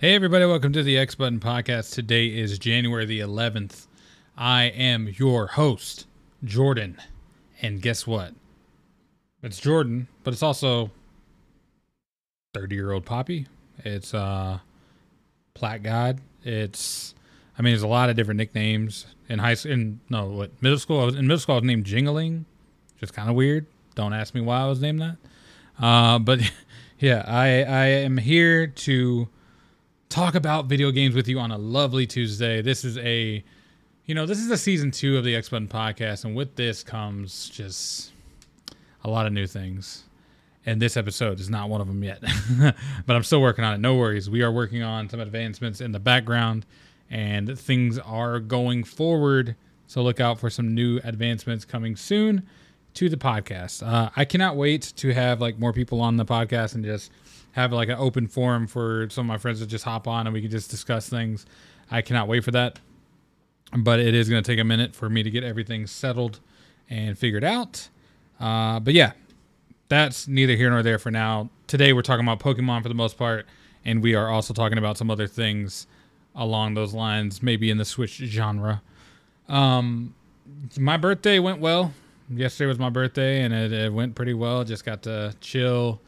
Hey, everybody, welcome to the X Button Podcast. Today is January the 11th. I am your host, Jordan. And guess what? It's Jordan, but it's also 30 year old Poppy. It's uh, Plat God. It's, I mean, there's a lot of different nicknames in high school. No, what, middle school? I was, in middle school, I was named Jingling, just kind of weird. Don't ask me why I was named that. Uh, but yeah, I, I am here to talk about video games with you on a lovely Tuesday. This is a, you know, this is the season two of the X Button podcast, and with this comes just a lot of new things. And this episode is not one of them yet, but I'm still working on it. No worries. We are working on some advancements in the background, and things are going forward. So look out for some new advancements coming soon to the podcast. Uh, I cannot wait to have like more people on the podcast and just have like an open forum for some of my friends to just hop on and we can just discuss things. I cannot wait for that. But it is going to take a minute for me to get everything settled and figured out. Uh, but yeah, that's neither here nor there for now. Today we're talking about Pokemon for the most part, and we are also talking about some other things along those lines, maybe in the Switch genre. Um, my birthday went well. Yesterday was my birthday, and it, it went pretty well. Just got to chill,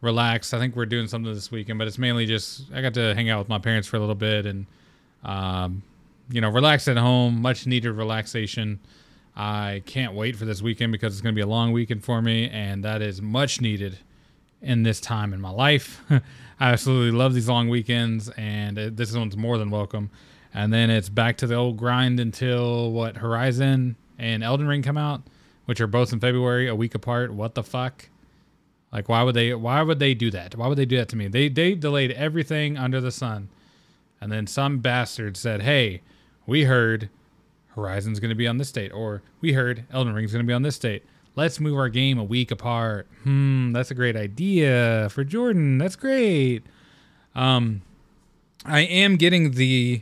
relax. I think we're doing something this weekend, but it's mainly just I got to hang out with my parents for a little bit and, um, you know, relax at home. Much needed relaxation. I can't wait for this weekend because it's going to be a long weekend for me, and that is much needed in this time in my life. I absolutely love these long weekends, and this one's more than welcome. And then it's back to the old grind until what Horizon and Elden Ring come out, which are both in February, a week apart. What the fuck? Like, why would they? Why would they do that? Why would they do that to me? They they delayed everything under the sun, and then some bastard said, "Hey, we heard Horizon's going to be on this date, or we heard Elden Ring's going to be on this date. Let's move our game a week apart. Hmm, that's a great idea for Jordan. That's great. Um, I am getting the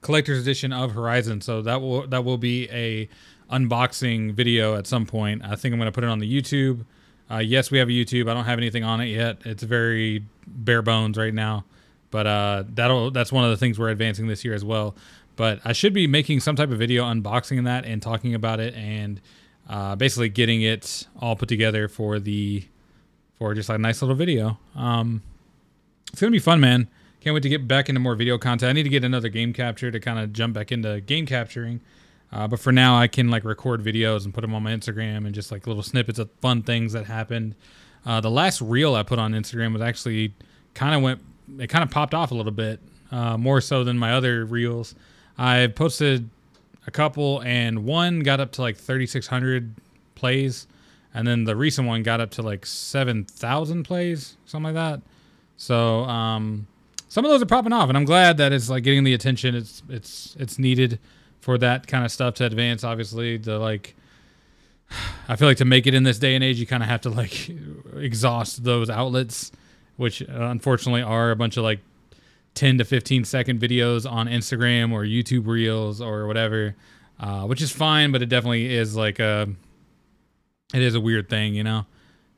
collector's edition of Horizon, so that will that will be a unboxing video at some point. I think I'm going to put it on the YouTube. Uh, yes, we have a YouTube. I don't have anything on it yet. It's very bare bones right now, but uh, that'll that's one of the things we're advancing this year as well. But I should be making some type of video unboxing that and talking about it and uh, basically getting it all put together for the for just like a nice little video. Um, it's gonna be fun, man. Can't wait to get back into more video content. I need to get another game capture to kind of jump back into game capturing. Uh, but for now, I can like record videos and put them on my Instagram and just like little snippets of fun things that happened. Uh, the last reel I put on Instagram was actually kind of went, it kind of popped off a little bit, uh, more so than my other reels. I posted a couple, and one got up to like 3,600 plays, and then the recent one got up to like 7,000 plays, something like that. So um, some of those are popping off, and I'm glad that it's like getting the attention it's it's it's needed for that kind of stuff to advance. Obviously, the like, I feel like to make it in this day and age, you kind of have to like exhaust those outlets, which uh, unfortunately are a bunch of like 10 to 15 second videos on Instagram or YouTube Reels or whatever, uh, which is fine, but it definitely is like a, it is a weird thing, you know?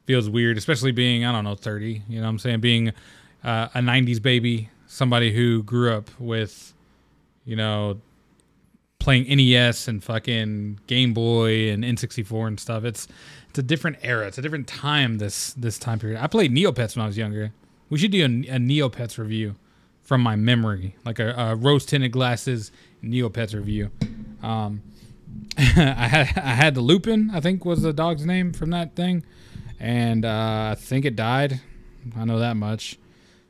Feels weird, especially being, I don't know, 30, you know what I'm saying? Being uh, a 90s baby, somebody who grew up with, you know, playing NES and fucking Game Boy and N64 and stuff. It's it's a different era. It's a different time this this time period. I played Neopets when I was younger. We should do a, a Neopets review from my memory, like a, a rose tinted glasses Neopets review. Um, I had I had the Lupin, I think was the dog's name from that thing, and uh, I think it died. I know that much.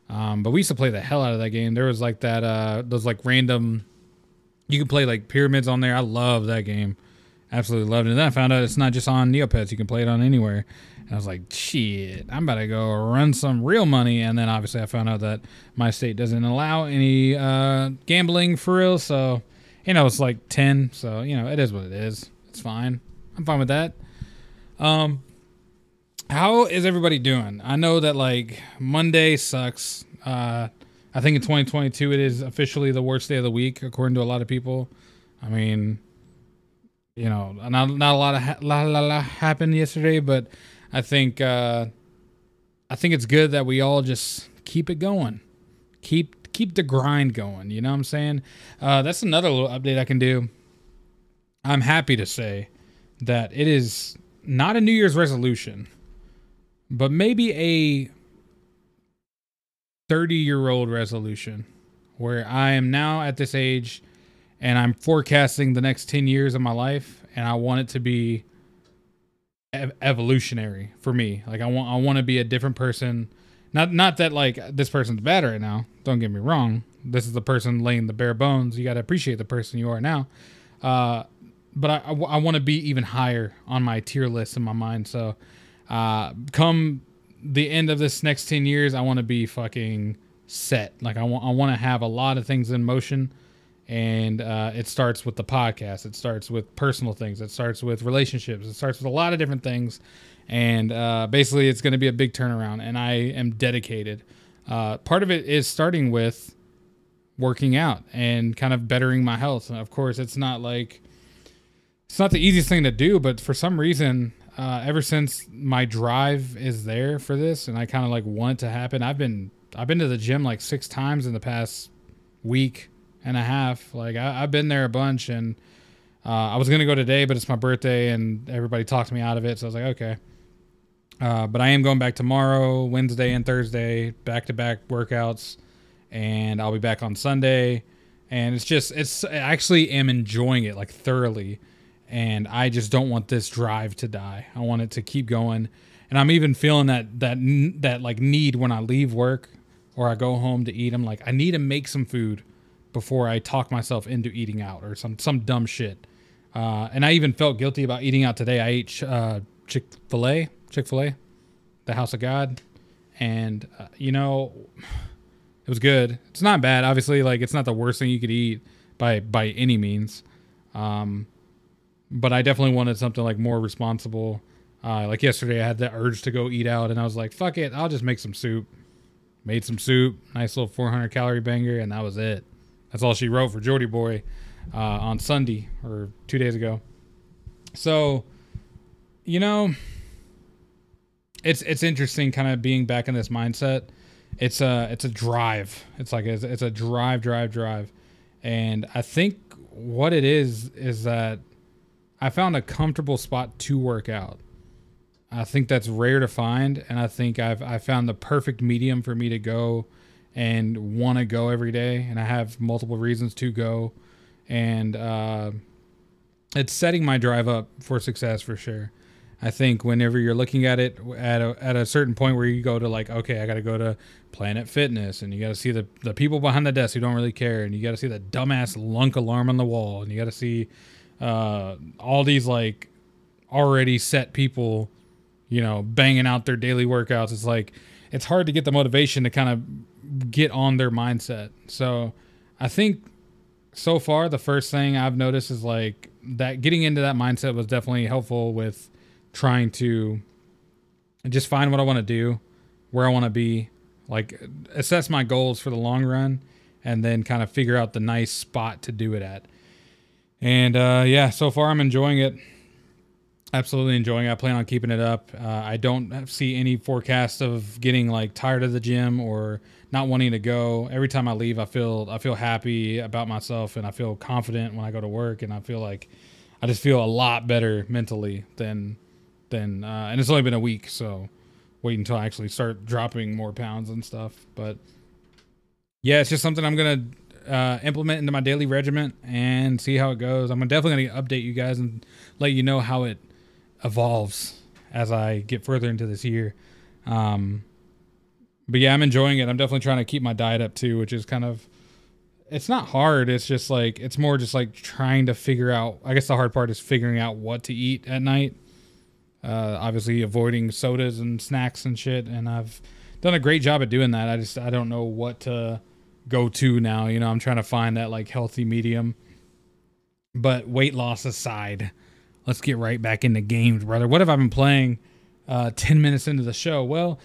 Um, but we used to play the hell out of that game. There was like that uh, those like random you can play like pyramids on there. I love that game. Absolutely loved it. And then I found out it's not just on Neopets. You can play it on anywhere. And I was like, shit, I'm about to go run some real money. And then obviously I found out that my state doesn't allow any uh, gambling for real. So, you know, it's like 10. So, you know, it is what it is. It's fine. I'm fine with that. Um, how is everybody doing? I know that like Monday sucks. Uh, I think in 2022 it is officially the worst day of the week according to a lot of people. I mean, you know, not not a lot of ha- la, la, la happened yesterday, but I think uh, I think it's good that we all just keep it going, keep keep the grind going. You know what I'm saying? Uh, that's another little update I can do. I'm happy to say that it is not a New Year's resolution, but maybe a 30 year old resolution where I am now at this age and I'm forecasting the next 10 years of my life and I want it to be ev- evolutionary for me. Like I want I want to be a different person. Not not that like this person's bad right now. Don't get me wrong. This is the person laying the bare bones. You got to appreciate the person you are now. Uh, but I, I, I want to be even higher on my tier list in my mind. So, uh, come the end of this next 10 years, I want to be fucking set. Like I want, I want to have a lot of things in motion and uh, it starts with the podcast. It starts with personal things. It starts with relationships. It starts with a lot of different things and uh, basically it's going to be a big turnaround and i am dedicated. Uh, part of it is starting with working out and kind of bettering my health. And of course it's not like it's not the easiest thing to do but for some reason uh, ever since my drive is there for this and i kind of like want it to happen i've been i've been to the gym like six times in the past week and a half. Like I, have been there a bunch, and uh, I was gonna go today, but it's my birthday, and everybody talked me out of it. So I was like, okay. Uh, but I am going back tomorrow, Wednesday, and Thursday, back to back workouts, and I'll be back on Sunday. And it's just, it's I actually am enjoying it like thoroughly, and I just don't want this drive to die. I want it to keep going, and I'm even feeling that that that like need when I leave work or I go home to eat. I'm like, I need to make some food before I talk myself into eating out or some some dumb shit. Uh, and I even felt guilty about eating out today. I ate uh, Chick Fil A, Chick Fil A, the House of God, and uh, you know, it was good. It's not bad, obviously. Like it's not the worst thing you could eat by by any means. Um, but I definitely wanted something like more responsible. Uh, like yesterday, I had the urge to go eat out, and I was like, "Fuck it, I'll just make some soup." Made some soup, nice little 400 calorie banger, and that was it. That's all she wrote for Jordy Boy uh, on Sunday or two days ago. So, you know, it's it's interesting, kind of being back in this mindset. It's a it's a drive. It's like it's, it's a drive, drive, drive, and I think what it is is that I found a comfortable spot to work out. I think that's rare to find, and I think I've I found the perfect medium for me to go and want to go every day, and I have multiple reasons to go, and uh, it's setting my drive up for success for sure. I think whenever you're looking at it at a, at a certain point where you go to like, okay, I got to go to Planet Fitness, and you got to see the the people behind the desk who don't really care, and you got to see the dumbass lunk alarm on the wall, and you got to see uh, all these like already set people, you know, banging out their daily workouts. It's like it's hard to get the motivation to kind of get on their mindset. So I think so far the first thing I've noticed is like that getting into that mindset was definitely helpful with trying to just find what I want to do, where I want to be, like assess my goals for the long run and then kind of figure out the nice spot to do it at. And uh, yeah, so far I'm enjoying it absolutely enjoying it. I plan on keeping it up. Uh, I don't see any forecast of getting like tired of the gym or not wanting to go. Every time I leave, I feel I feel happy about myself and I feel confident when I go to work and I feel like I just feel a lot better mentally than than uh, and it's only been a week, so wait until I actually start dropping more pounds and stuff. But yeah, it's just something I'm gonna uh, implement into my daily regiment and see how it goes. I'm definitely gonna update you guys and let you know how it evolves as I get further into this year. Um, but yeah, I'm enjoying it. I'm definitely trying to keep my diet up too, which is kind of it's not hard. It's just like it's more just like trying to figure out. I guess the hard part is figuring out what to eat at night. Uh, obviously, avoiding sodas and snacks and shit. And I've done a great job at doing that. I just I don't know what to go to now. You know, I'm trying to find that like healthy medium. But weight loss aside, let's get right back into games, brother. What have I been playing uh, 10 minutes into the show? Well,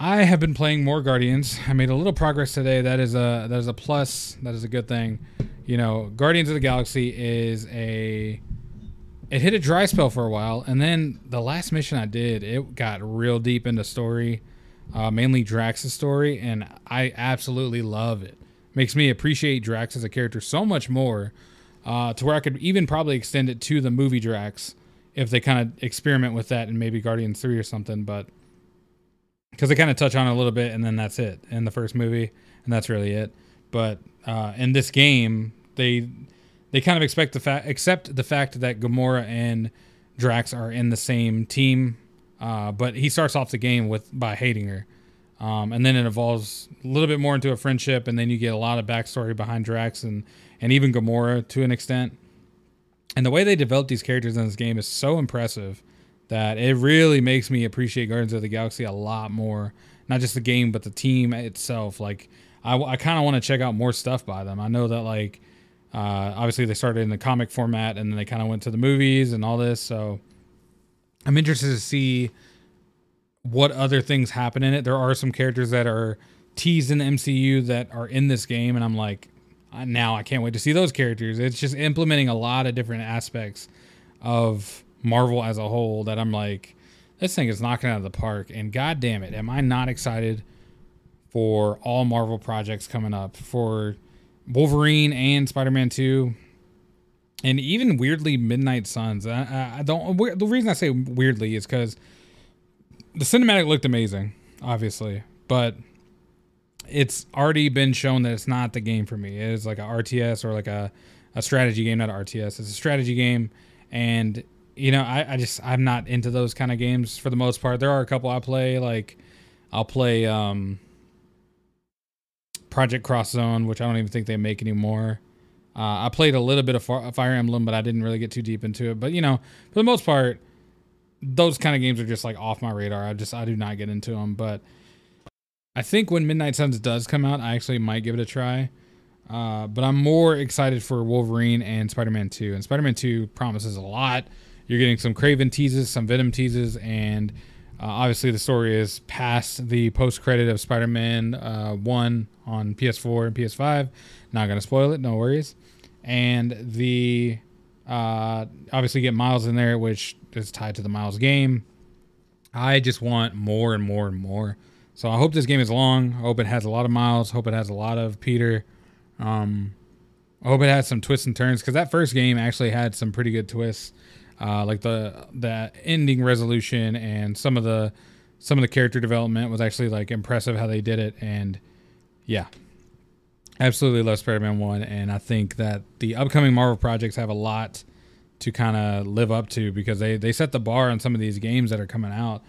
I have been playing more Guardians. I made a little progress today. That is a that is a plus. That is a good thing. You know, Guardians of the Galaxy is a it hit a dry spell for a while, and then the last mission I did, it got real deep into story, uh, mainly Drax's story, and I absolutely love it. makes me appreciate Drax as a character so much more, uh, to where I could even probably extend it to the movie Drax if they kind of experiment with that and maybe Guardians three or something. But because they kind of touch on it a little bit and then that's it in the first movie, and that's really it. But uh, in this game, they they kind of expect the fact accept the fact that Gamora and Drax are in the same team, uh, but he starts off the game with by hating her. Um, and then it evolves a little bit more into a friendship, and then you get a lot of backstory behind Drax and and even Gamora to an extent. And the way they develop these characters in this game is so impressive that it really makes me appreciate Guardians of the Galaxy a lot more. Not just the game, but the team itself. Like, I, I kind of want to check out more stuff by them. I know that, like, uh, obviously they started in the comic format and then they kind of went to the movies and all this. So I'm interested to see what other things happen in it. There are some characters that are teased in the MCU that are in this game, and I'm like, now I can't wait to see those characters. It's just implementing a lot of different aspects of Marvel as a whole that I'm like, this thing is knocking out of the park. And god damn it, am I not excited for all Marvel projects coming up for Wolverine and Spider Man 2? And even weirdly, Midnight Suns. I, I don't. The reason I say weirdly is because the cinematic looked amazing, obviously, but it's already been shown that it's not the game for me. It is like a RTS or like a, a strategy game, not RTS. It's a strategy game, and you know, I, I just I'm not into those kind of games for the most part. There are a couple I play, like I'll play um, Project Cross Zone, which I don't even think they make anymore. Uh, I played a little bit of Fire Emblem, but I didn't really get too deep into it. But you know, for the most part, those kind of games are just like off my radar. I just I do not get into them. But I think when Midnight Suns does come out, I actually might give it a try. Uh, but I'm more excited for Wolverine and Spider-Man 2. And Spider-Man 2 promises a lot. You're getting some Kraven teases, some Venom teases, and uh, obviously the story is past the post-credit of Spider-Man uh, 1 on PS4 and PS5. Not gonna spoil it, no worries. And the uh, obviously get Miles in there, which is tied to the Miles game. I just want more and more and more. So I hope this game is long. I hope it has a lot of Miles. Hope it has a lot of Peter. Um, I hope it has some twists and turns because that first game actually had some pretty good twists, uh, like the the ending resolution and some of the some of the character development was actually like impressive how they did it. And yeah, absolutely love Spider-Man One, and I think that the upcoming Marvel projects have a lot to kind of live up to because they they set the bar on some of these games that are coming out.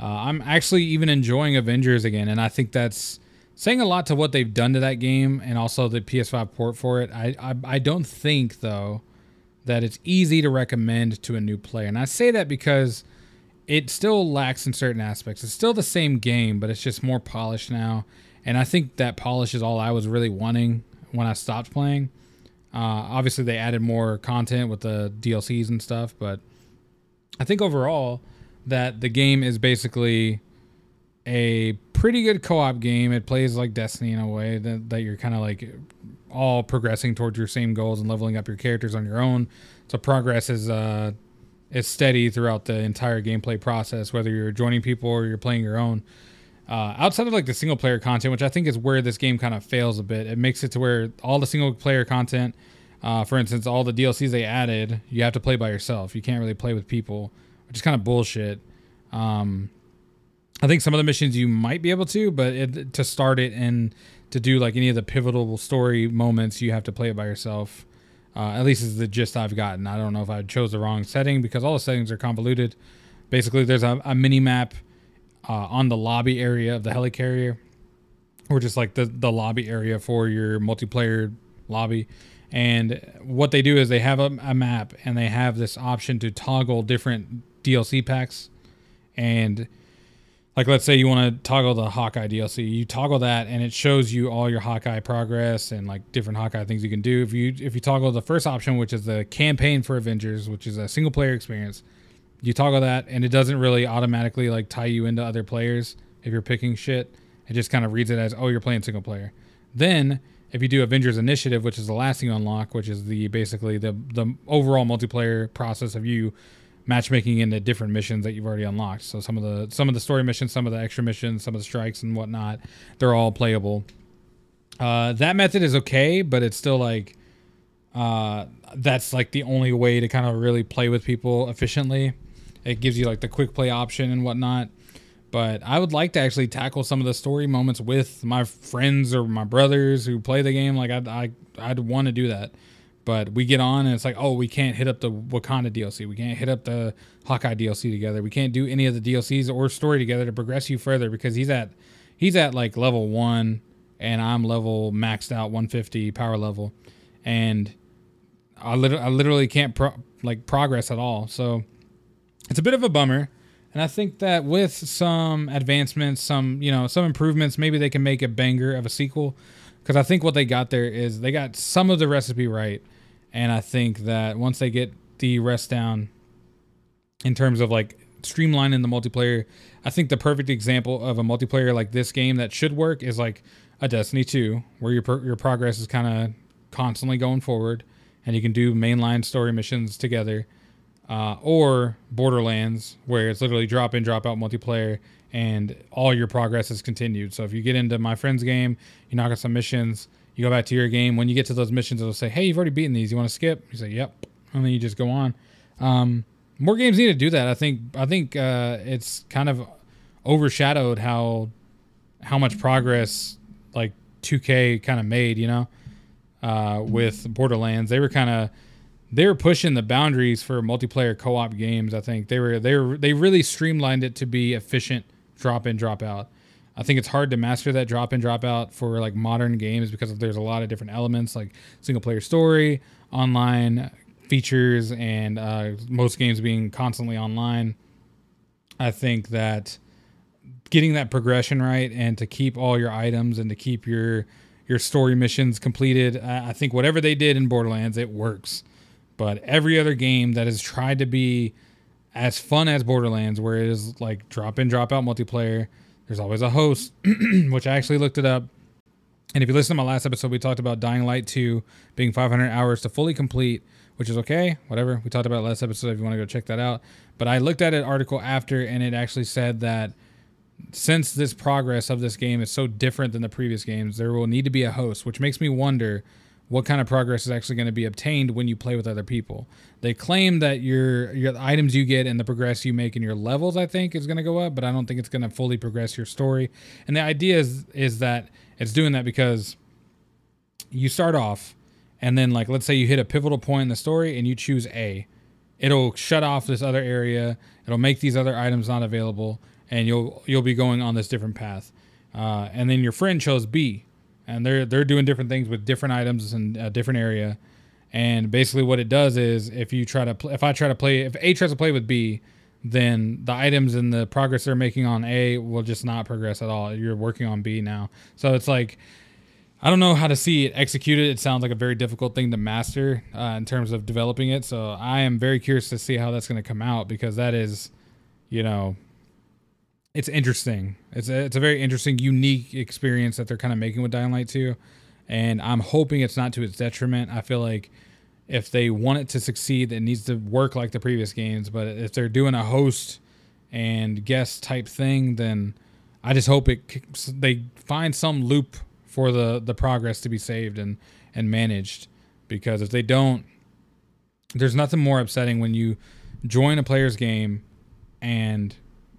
Uh, I'm actually even enjoying Avengers again, and I think that's saying a lot to what they've done to that game and also the PS5 port for it. I I, I don't think though that it's easy to recommend to a new player, and I say that because it still lacks in certain aspects. It's still the same game, but it's just more polished now, and I think that polish is all I was really wanting when I stopped playing. Uh, obviously, they added more content with the DLCs and stuff, but I think overall that the game is basically a pretty good co-op game. It plays like Destiny in a way that, that you're kind of like all progressing towards your same goals and leveling up your characters on your own. So progress is uh, is steady throughout the entire gameplay process, whether you're joining people or you're playing your own. Uh, outside of like the single player content, which I think is where this game kind of fails a bit, it makes it to where all the single player content, uh, for instance, all the DLCs they added, you have to play by yourself. You can't really play with people, which is kind of bullshit. Um, I think some of the missions you might be able to, but it, to start it and to do like any of the pivotal story moments, you have to play it by yourself. Uh, at least is the gist I've gotten. I don't know if I chose the wrong setting because all the settings are convoluted. Basically, there's a, a mini map uh, on the lobby area of the helicarrier, or just like the the lobby area for your multiplayer lobby. And what they do is they have a, a map and they have this option to toggle different DLC packs. And like let's say you want to toggle the Hawkeye DLC, you toggle that and it shows you all your Hawkeye progress and like different Hawkeye things you can do. If you if you toggle the first option, which is the campaign for Avengers, which is a single player experience, you toggle that and it doesn't really automatically like tie you into other players if you're picking shit. It just kind of reads it as oh you're playing single player. Then if you do Avengers Initiative, which is the last thing you unlock, which is the basically the the overall multiplayer process of you matchmaking into different missions that you've already unlocked. So some of the some of the story missions, some of the extra missions, some of the strikes and whatnot, they're all playable. Uh, that method is okay, but it's still like uh, that's like the only way to kind of really play with people efficiently. It gives you like the quick play option and whatnot. But I would like to actually tackle some of the story moments with my friends or my brothers who play the game. Like I'd I, I'd want to do that. But we get on and it's like, oh, we can't hit up the Wakanda DLC. We can't hit up the Hawkeye DLC together. We can't do any of the DLCs or story together to progress you further because he's at he's at like level one and I'm level maxed out 150 power level, and I literally I literally can't pro- like progress at all. So it's a bit of a bummer. And I think that with some advancements, some you know some improvements, maybe they can make a banger of a sequel. Because I think what they got there is they got some of the recipe right, and I think that once they get the rest down, in terms of like streamlining the multiplayer, I think the perfect example of a multiplayer like this game that should work is like a Destiny 2, where your your progress is kind of constantly going forward, and you can do mainline story missions together, uh, or Borderlands, where it's literally drop in, drop out multiplayer, and all your progress is continued. So if you get into my friend's game, you knock out some missions, you go back to your game. When you get to those missions, it'll say, "Hey, you've already beaten these. You want to skip?" You say, "Yep," and then you just go on. Um, more games need to do that. I think. I think uh, it's kind of overshadowed how how much progress like 2K kind of made. You know, uh, with Borderlands, they were kind of they were pushing the boundaries for multiplayer co-op games. I think they were they were they really streamlined it to be efficient drop in drop out. I think it's hard to master that drop in drop out for like modern games because there's a lot of different elements like single player story, online features, and uh, most games being constantly online. I think that getting that progression right and to keep all your items and to keep your your story missions completed, I think whatever they did in Borderlands, it works. But every other game that has tried to be as fun as Borderlands, where it is like drop in, drop out multiplayer, there's always a host, which I actually looked it up. And if you listen to my last episode, we talked about Dying Light 2 being 500 hours to fully complete, which is okay, whatever. We talked about last episode if you want to go check that out. But I looked at an article after, and it actually said that since this progress of this game is so different than the previous games, there will need to be a host, which makes me wonder what kind of progress is actually going to be obtained when you play with other people. They claim that your your items you get and the progress you make in your levels, I think, is going to go up, but I don't think it's going to fully progress your story. And the idea is is that it's doing that because you start off and then like let's say you hit a pivotal point in the story and you choose A. It'll shut off this other area. It'll make these other items not available and you'll you'll be going on this different path. Uh, and then your friend chose B and they're they're doing different things with different items in a different area. And basically, what it does is if you try to pl- if I try to play if A tries to play with B, then the items and the progress they're making on A will just not progress at all. You're working on B now, so it's like I don't know how to see it executed. It sounds like a very difficult thing to master uh, in terms of developing it. So I am very curious to see how that's going to come out because that is, you know, it's interesting. It's a, it's a very interesting, unique experience that they're kind of making with Dying Light 2. And I'm hoping it's not to its detriment. I feel like if they want it to succeed, it needs to work like the previous games. But if they're doing a host and guest type thing, then I just hope it they find some loop for the the progress to be saved and and managed. Because if they don't, there's nothing more upsetting when you join a player's game and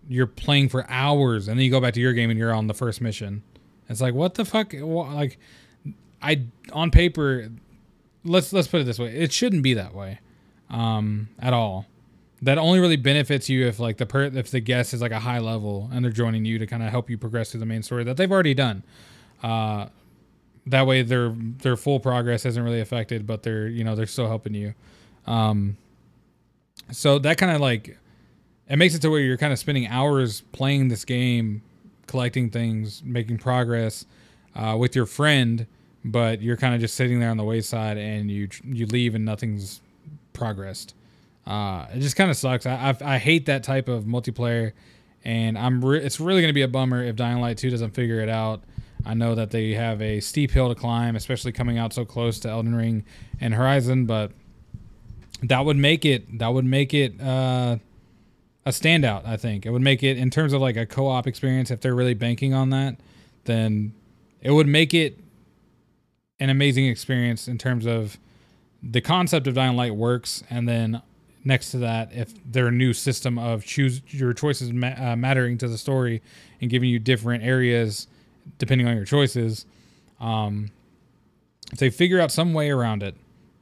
you're playing for hours and then you go back to your game and you're on the first mission. It's like what the fuck? Like, I on paper, let's let's put it this way: it shouldn't be that way, um, at all. That only really benefits you if like the per if the guest is like a high level and they're joining you to kind of help you progress through the main story that they've already done. Uh, that way their their full progress isn't really affected, but they're you know they're still helping you. Um, so that kind of like it makes it to where you're kind of spending hours playing this game, collecting things, making progress uh, with your friend, but you're kind of just sitting there on the wayside and you you leave and nothing's progressed. Uh, it just kind of sucks. I, I, I hate that type of multiplayer, and I'm re- it's really gonna be a bummer if Dying Light 2 doesn't figure it out. I know that they have a steep hill to climb, especially coming out so close to Elden Ring and Horizon, but that would make it that would make it uh, a standout. I think it would make it in terms of like a co-op experience. If they're really banking on that, then it would make it an amazing experience in terms of the concept of Dying Light works, and then next to that, if their new system of choose your choices ma- uh, mattering to the story and giving you different areas depending on your choices, um, if they figure out some way around it,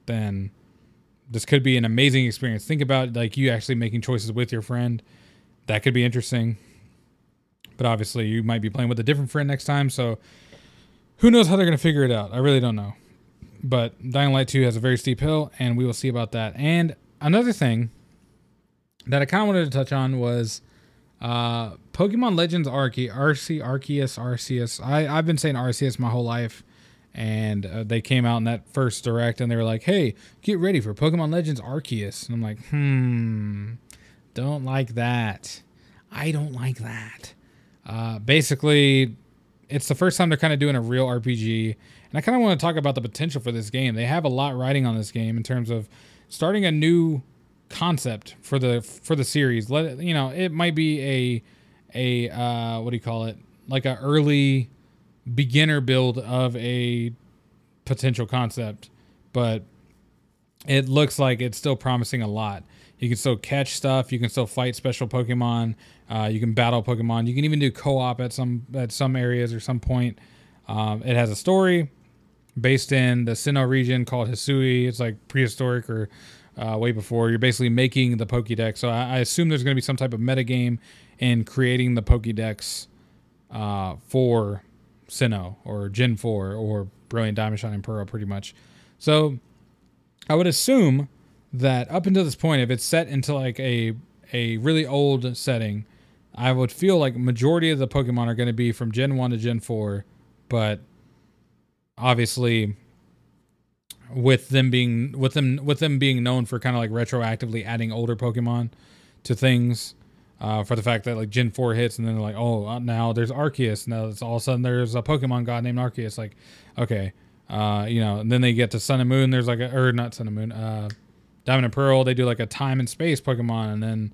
then this could be an amazing experience. Think about like you actually making choices with your friend. That could be interesting. But obviously, you might be playing with a different friend next time, so who knows how they're going to figure it out? I really don't know. But Dying Light 2 has a very steep hill, and we will see about that. And another thing that I kind of wanted to touch on was uh, Pokemon Legends Arce- Arce- Arceus, Arceus. I, I've been saying Arceus my whole life. And uh, they came out in that first direct and they were like, hey, get ready for Pokemon Legends Arceus. And I'm like, hmm, don't like that. I don't like that. Uh, basically, it's the first time they're kind of doing a real RPG. And I kind of want to talk about the potential for this game. They have a lot riding on this game in terms of starting a new concept for the for the series. Let you know, it might be a a uh, what do you call it? Like a early beginner build of a potential concept, but it looks like it's still promising a lot. You can still catch stuff. You can still fight special Pokemon. Uh, you can battle Pokemon. You can even do co-op at some at some areas or some point. Um, it has a story based in the Sinnoh region called Hisui. It's like prehistoric or uh, way before. You're basically making the Pokédex. So I, I assume there's going to be some type of metagame in creating the Pokédex uh, for Sinnoh or Gen 4 or Brilliant Diamond Shining Pearl, pretty much. So I would assume that up until this point, if it's set into like a a really old setting, I would feel like majority of the Pokemon are going to be from Gen 1 to Gen 4, but obviously with them being with them with them being known for kind of like retroactively adding older Pokemon to things. Uh, for the fact that like Gen 4 hits and then they're like, oh, uh, now there's Arceus. Now it's all of a sudden there's a Pokemon god named Arceus. Like, okay, uh, you know, and then they get to Sun and Moon. There's like a, or not Sun and Moon, uh, Diamond and Pearl. They do like a time and space Pokemon and then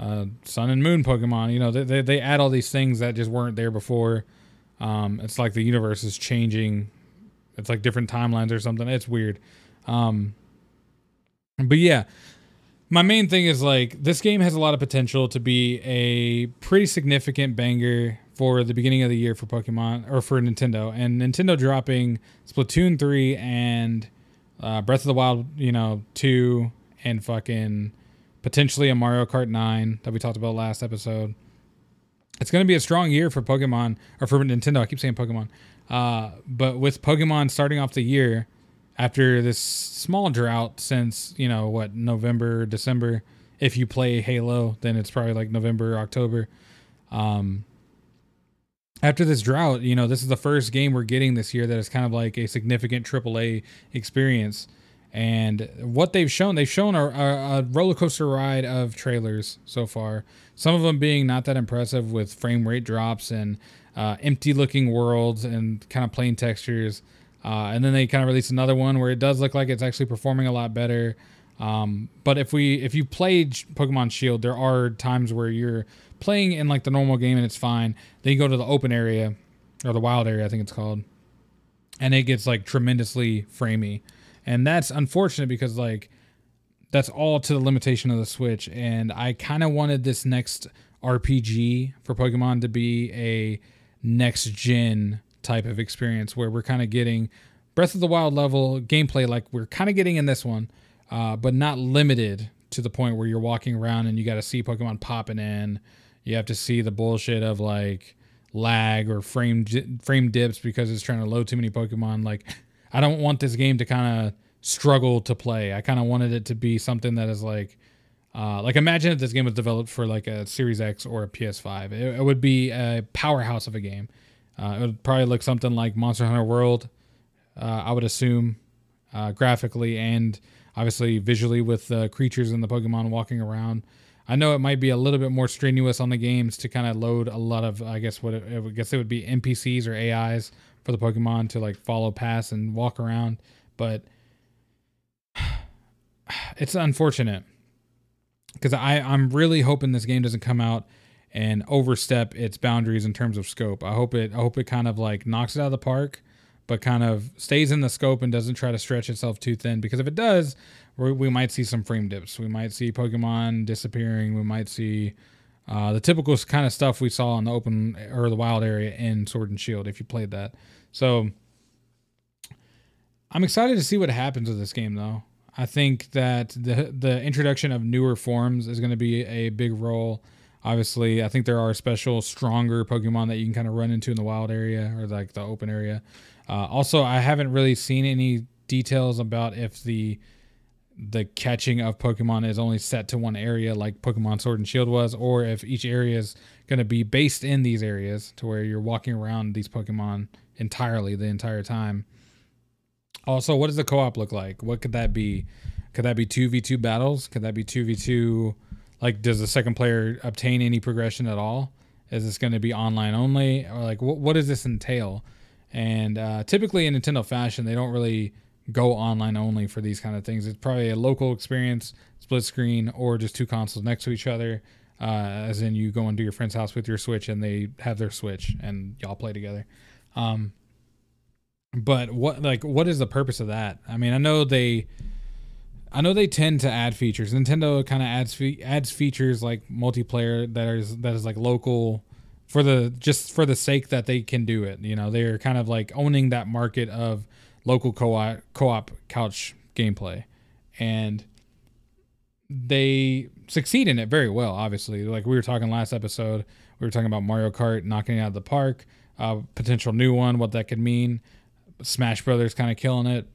uh, Sun and Moon Pokemon. You know, they, they, they add all these things that just weren't there before. Um, it's like the universe is changing. It's like different timelines or something. It's weird. Um, but yeah, my main thing is like this game has a lot of potential to be a pretty significant banger for the beginning of the year for Pokemon or for Nintendo. And Nintendo dropping Splatoon 3 and uh, Breath of the Wild, you know, 2 and fucking potentially a Mario Kart 9 that we talked about last episode. It's going to be a strong year for Pokemon or for Nintendo. I keep saying Pokemon. Uh, but with Pokemon starting off the year after this small drought since you know what November, December. If you play Halo, then it's probably like November, October. Um, after this drought, you know, this is the first game we're getting this year that is kind of like a significant AAA experience. And what they've shown, they've shown a, a, roller coaster ride of trailers so far. Some of them being not that impressive with frame rate drops and uh, empty looking worlds and kind of plain textures. Uh, and then they kind of released another one where it does look like it's actually performing a lot better. Um, but if we if you played Pokemon Shield, there are times where you're playing in like the normal game and it's fine. Then you go to the open area or the wild area, I think it's called, and it gets like tremendously framey, and that's unfortunate because like that's all to the limitation of the Switch. And I kind of wanted this next RPG for Pokemon to be a next gen type of experience where we're kind of getting Breath of the Wild level gameplay like we're kind of getting in this one, uh, but not limited to the point where you're walking around and you got to see Pokemon popping in. You have to see the bullshit of like lag or frame frame dips because it's trying to load too many Pokemon. Like, I don't want this game to kind of struggle to play. I kind of wanted it to be something that is like, uh, like imagine if this game was developed for like a Series X or a PS5. It, it would be a powerhouse of a game. Uh, it would probably look something like Monster Hunter World, uh, I would assume, uh, graphically and obviously visually with the creatures and the Pokemon walking around. I know it might be a little bit more strenuous on the games to kind of load a lot of, I guess what it, I guess it would be NPCs or AIs for the Pokemon to like follow past and walk around, but it's unfortunate because I I'm really hoping this game doesn't come out and overstep its boundaries in terms of scope. I hope it I hope it kind of like knocks it out of the park, but kind of stays in the scope and doesn't try to stretch itself too thin. Because if it does, we might see some frame dips. We might see Pokemon disappearing. We might see uh, the typical kind of stuff we saw in the open or the wild area in Sword and Shield if you played that. So I'm excited to see what happens with this game, though. I think that the the introduction of newer forms is going to be a big role. Obviously, I think there are special, stronger Pokemon that you can kind of run into in the wild area or like the open area. Uh, also, I haven't really seen any details about if the the catching of Pokemon is only set to one area, like Pokemon Sword and Shield was, or if each area is going to be based in these areas to where you're walking around these Pokemon entirely the entire time. Also, what does the co-op look like? What could that be? Could that be two v two battles? Could that be two v two? Like, does the second player obtain any progression at all? Is this going to be online only, or like what what does this entail? And uh, typically in Nintendo fashion, they don't really go online only for these kind of things. It's probably a local experience, split screen, or just two consoles next to each other. Uh, as in, you go into your friend's house with your Switch, and they have their Switch, and y'all play together. Um, but what like what is the purpose of that? I mean, I know they I know they tend to add features. Nintendo kind of adds fe- adds features like multiplayer that is that is like local for the just for the sake that they can do it. You know, they're kind of like owning that market of local co-op co-op couch gameplay. And they succeed in it very well, obviously. Like we were talking last episode, we were talking about Mario Kart knocking it out of the park, uh, potential new one, what that could mean. Smash Brothers kind of killing it.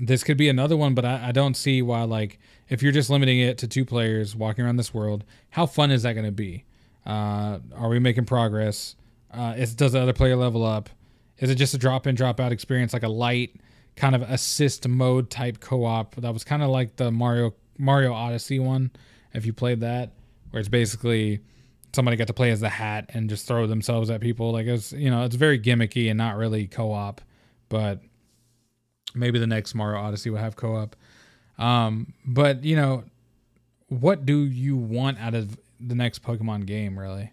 This could be another one, but I, I don't see why. Like, if you're just limiting it to two players walking around this world, how fun is that going to be? Uh, are we making progress? Uh, is, does the other player level up? Is it just a drop in, drop out experience, like a light kind of assist mode type co-op that was kind of like the Mario Mario Odyssey one, if you played that, where it's basically somebody got to play as the hat and just throw themselves at people. Like it's you know it's very gimmicky and not really co-op, but maybe the next Mario Odyssey will have co-op. Um, but you know, what do you want out of the next Pokemon game? Really,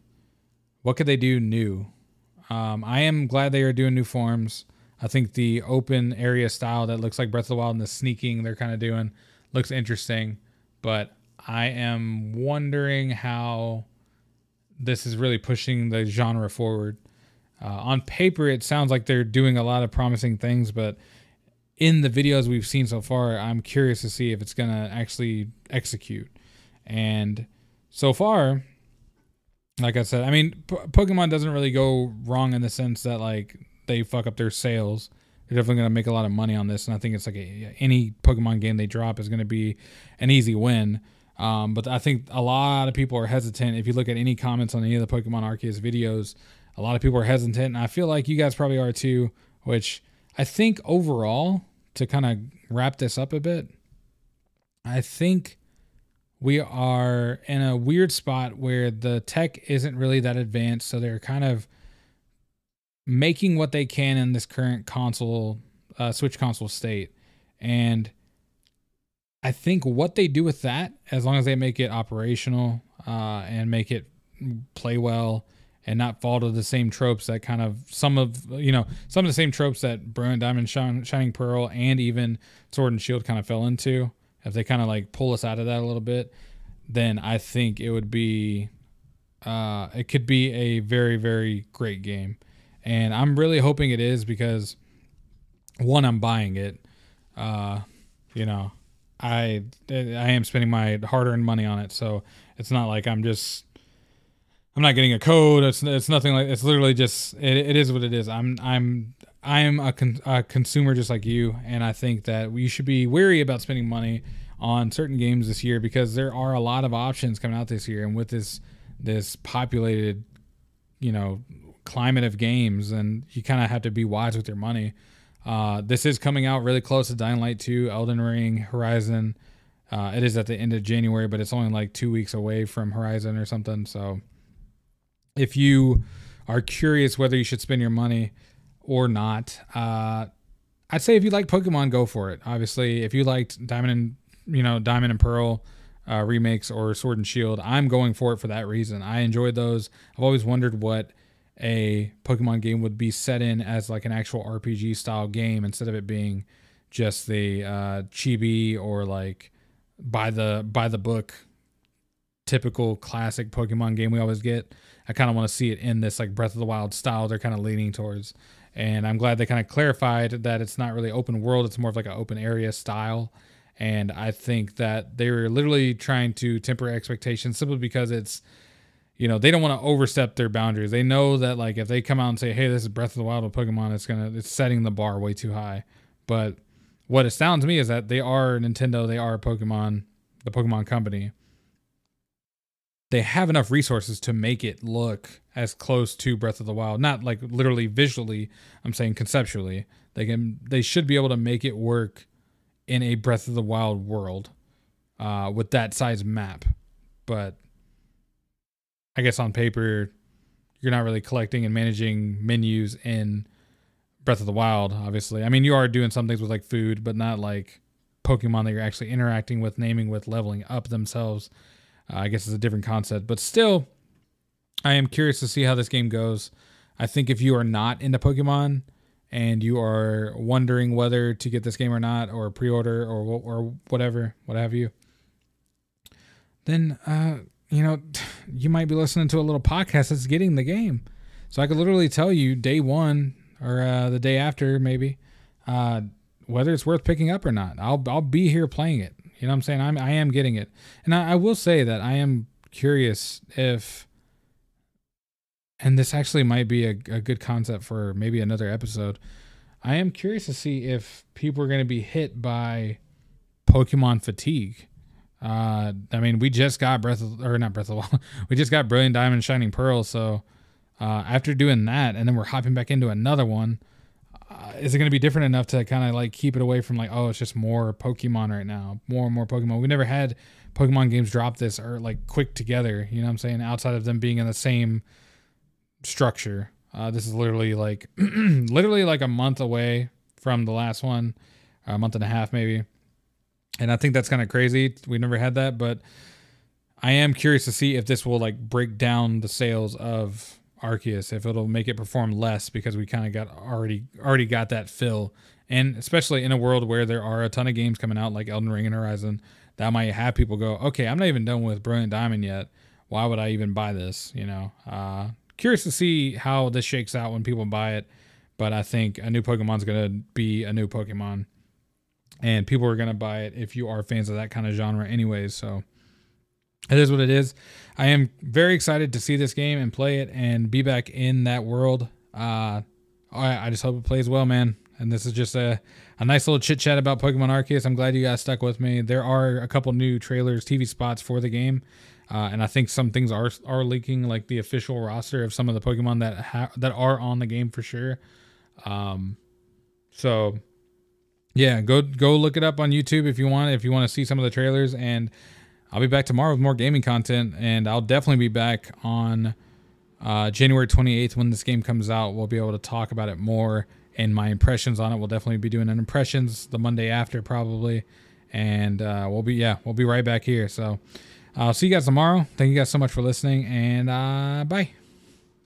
what could they do new? Um, I am glad they are doing new forms. I think the open area style that looks like Breath of the Wild and the sneaking they're kind of doing looks interesting, but I am wondering how this is really pushing the genre forward. Uh, on paper, it sounds like they're doing a lot of promising things, but in the videos we've seen so far, I'm curious to see if it's to actually execute. And so far, like I said, I mean, P- Pokemon doesn't really go wrong in the sense that like they fuck up their sales. They're definitely to make a lot of money on this, and I think it's like a, any Pokemon game they drop is to be an easy win. Um, but I think a lot of people are hesitant. If you look at any comments on any of the Pokemon Arceus videos, a lot of people are hesitant, and I feel like you guys probably are too. Which I think overall, to kind of wrap this up a bit, I think we are in a weird spot where the tech isn't really that advanced, so they're kind of making what they can in this current console, uh, Switch console state, and I think what they do with that, as long as they make it operational uh, and make it play well and not fall to the same tropes that kind of some of you know some of the same tropes that Brilliant Diamond, Shining Pearl, and even Sword and Shield kind of fell into. If they kind of like pull us out of that a little bit, then I think it would be uh, it could be a very very great game, and I'm really hoping it is because one I'm buying it, uh, you know, I I am spending my hard earned money on it, so it's not like I'm just I'm not getting a code. It's it's nothing like it's literally just it, it is what it is. I'm I'm I'm a, con, a consumer just like you, and I think that we should be wary about spending money on certain games this year because there are a lot of options coming out this year, and with this this populated, you know, climate of games, and you kind of have to be wise with your money. Uh, this is coming out really close to Dying Light 2, Elden Ring, Horizon. Uh, it is at the end of January, but it's only like two weeks away from Horizon or something. So if you are curious whether you should spend your money or not, uh, I'd say if you like Pokemon, go for it. Obviously, if you liked Diamond and you know Diamond and Pearl uh, remakes or Sword and Shield, I'm going for it for that reason. I enjoyed those. I've always wondered what a Pokemon game would be set in as like an actual RPG style game instead of it being just the uh, chibi or like by the by the book typical classic Pokemon game we always get. I kind of want to see it in this like Breath of the Wild style they're kind of leaning towards. And I'm glad they kind of clarified that it's not really open world, it's more of like an open area style. And I think that they were literally trying to temper expectations simply because it's you know, they don't want to overstep their boundaries. They know that like if they come out and say, "Hey, this is Breath of the Wild with Pokemon," it's gonna it's setting the bar way too high. But what it sounds to me is that they are Nintendo, they are Pokemon, the Pokemon company. They have enough resources to make it look as close to Breath of the Wild, not like literally visually. I'm saying conceptually. They can, they should be able to make it work in a Breath of the Wild world uh, with that size map. But I guess on paper, you're not really collecting and managing menus in Breath of the Wild, obviously. I mean, you are doing some things with like food, but not like Pokemon that you're actually interacting with, naming with, leveling up themselves. Uh, I guess it's a different concept, but still, I am curious to see how this game goes. I think if you are not into Pokemon and you are wondering whether to get this game or not, or pre-order or or whatever, what have you, then uh, you know you might be listening to a little podcast that's getting the game. So I could literally tell you day one or uh, the day after maybe uh, whether it's worth picking up or not. I'll I'll be here playing it. You know what I'm saying? I'm I am getting it, and I, I will say that I am curious if, and this actually might be a, a good concept for maybe another episode. I am curious to see if people are going to be hit by Pokemon fatigue. Uh, I mean, we just got Breath of, or not Breath of, we just got Brilliant Diamond, Shining Pearl. So uh, after doing that, and then we're hopping back into another one, uh, is it going to be different enough to kind of like keep it away from like, oh, it's just more Pokemon right now, more and more Pokemon. We never had Pokemon games drop this or like quick together. You know what I'm saying? Outside of them being in the same structure. Uh, this is literally like, literally like a month away from the last one, a month and a half maybe. And I think that's kind of crazy. We never had that, but I am curious to see if this will like break down the sales of Arceus if it'll make it perform less because we kind of got already already got that fill, and especially in a world where there are a ton of games coming out like Elden Ring and Horizon, that might have people go, okay, I'm not even done with Brilliant Diamond yet. Why would I even buy this? You know, uh, curious to see how this shakes out when people buy it, but I think a new Pokemon's gonna be a new Pokemon, and people are gonna buy it if you are fans of that kind of genre, anyways. So it is what it is. I am very excited to see this game and play it and be back in that world. Uh, I, I just hope it plays well, man. And this is just a, a nice little chit chat about Pokemon Arceus. I'm glad you guys stuck with me. There are a couple new trailers, TV spots for the game. Uh, and I think some things are are leaking, like the official roster of some of the Pokemon that ha- that are on the game for sure. Um, so yeah, go go look it up on YouTube if you want. If you want to see some of the trailers and I'll be back tomorrow with more gaming content, and I'll definitely be back on uh, January 28th when this game comes out. We'll be able to talk about it more and my impressions on it. We'll definitely be doing an impressions the Monday after, probably, and uh, we'll be yeah, we'll be right back here. So I'll see you guys tomorrow. Thank you guys so much for listening, and uh, bye.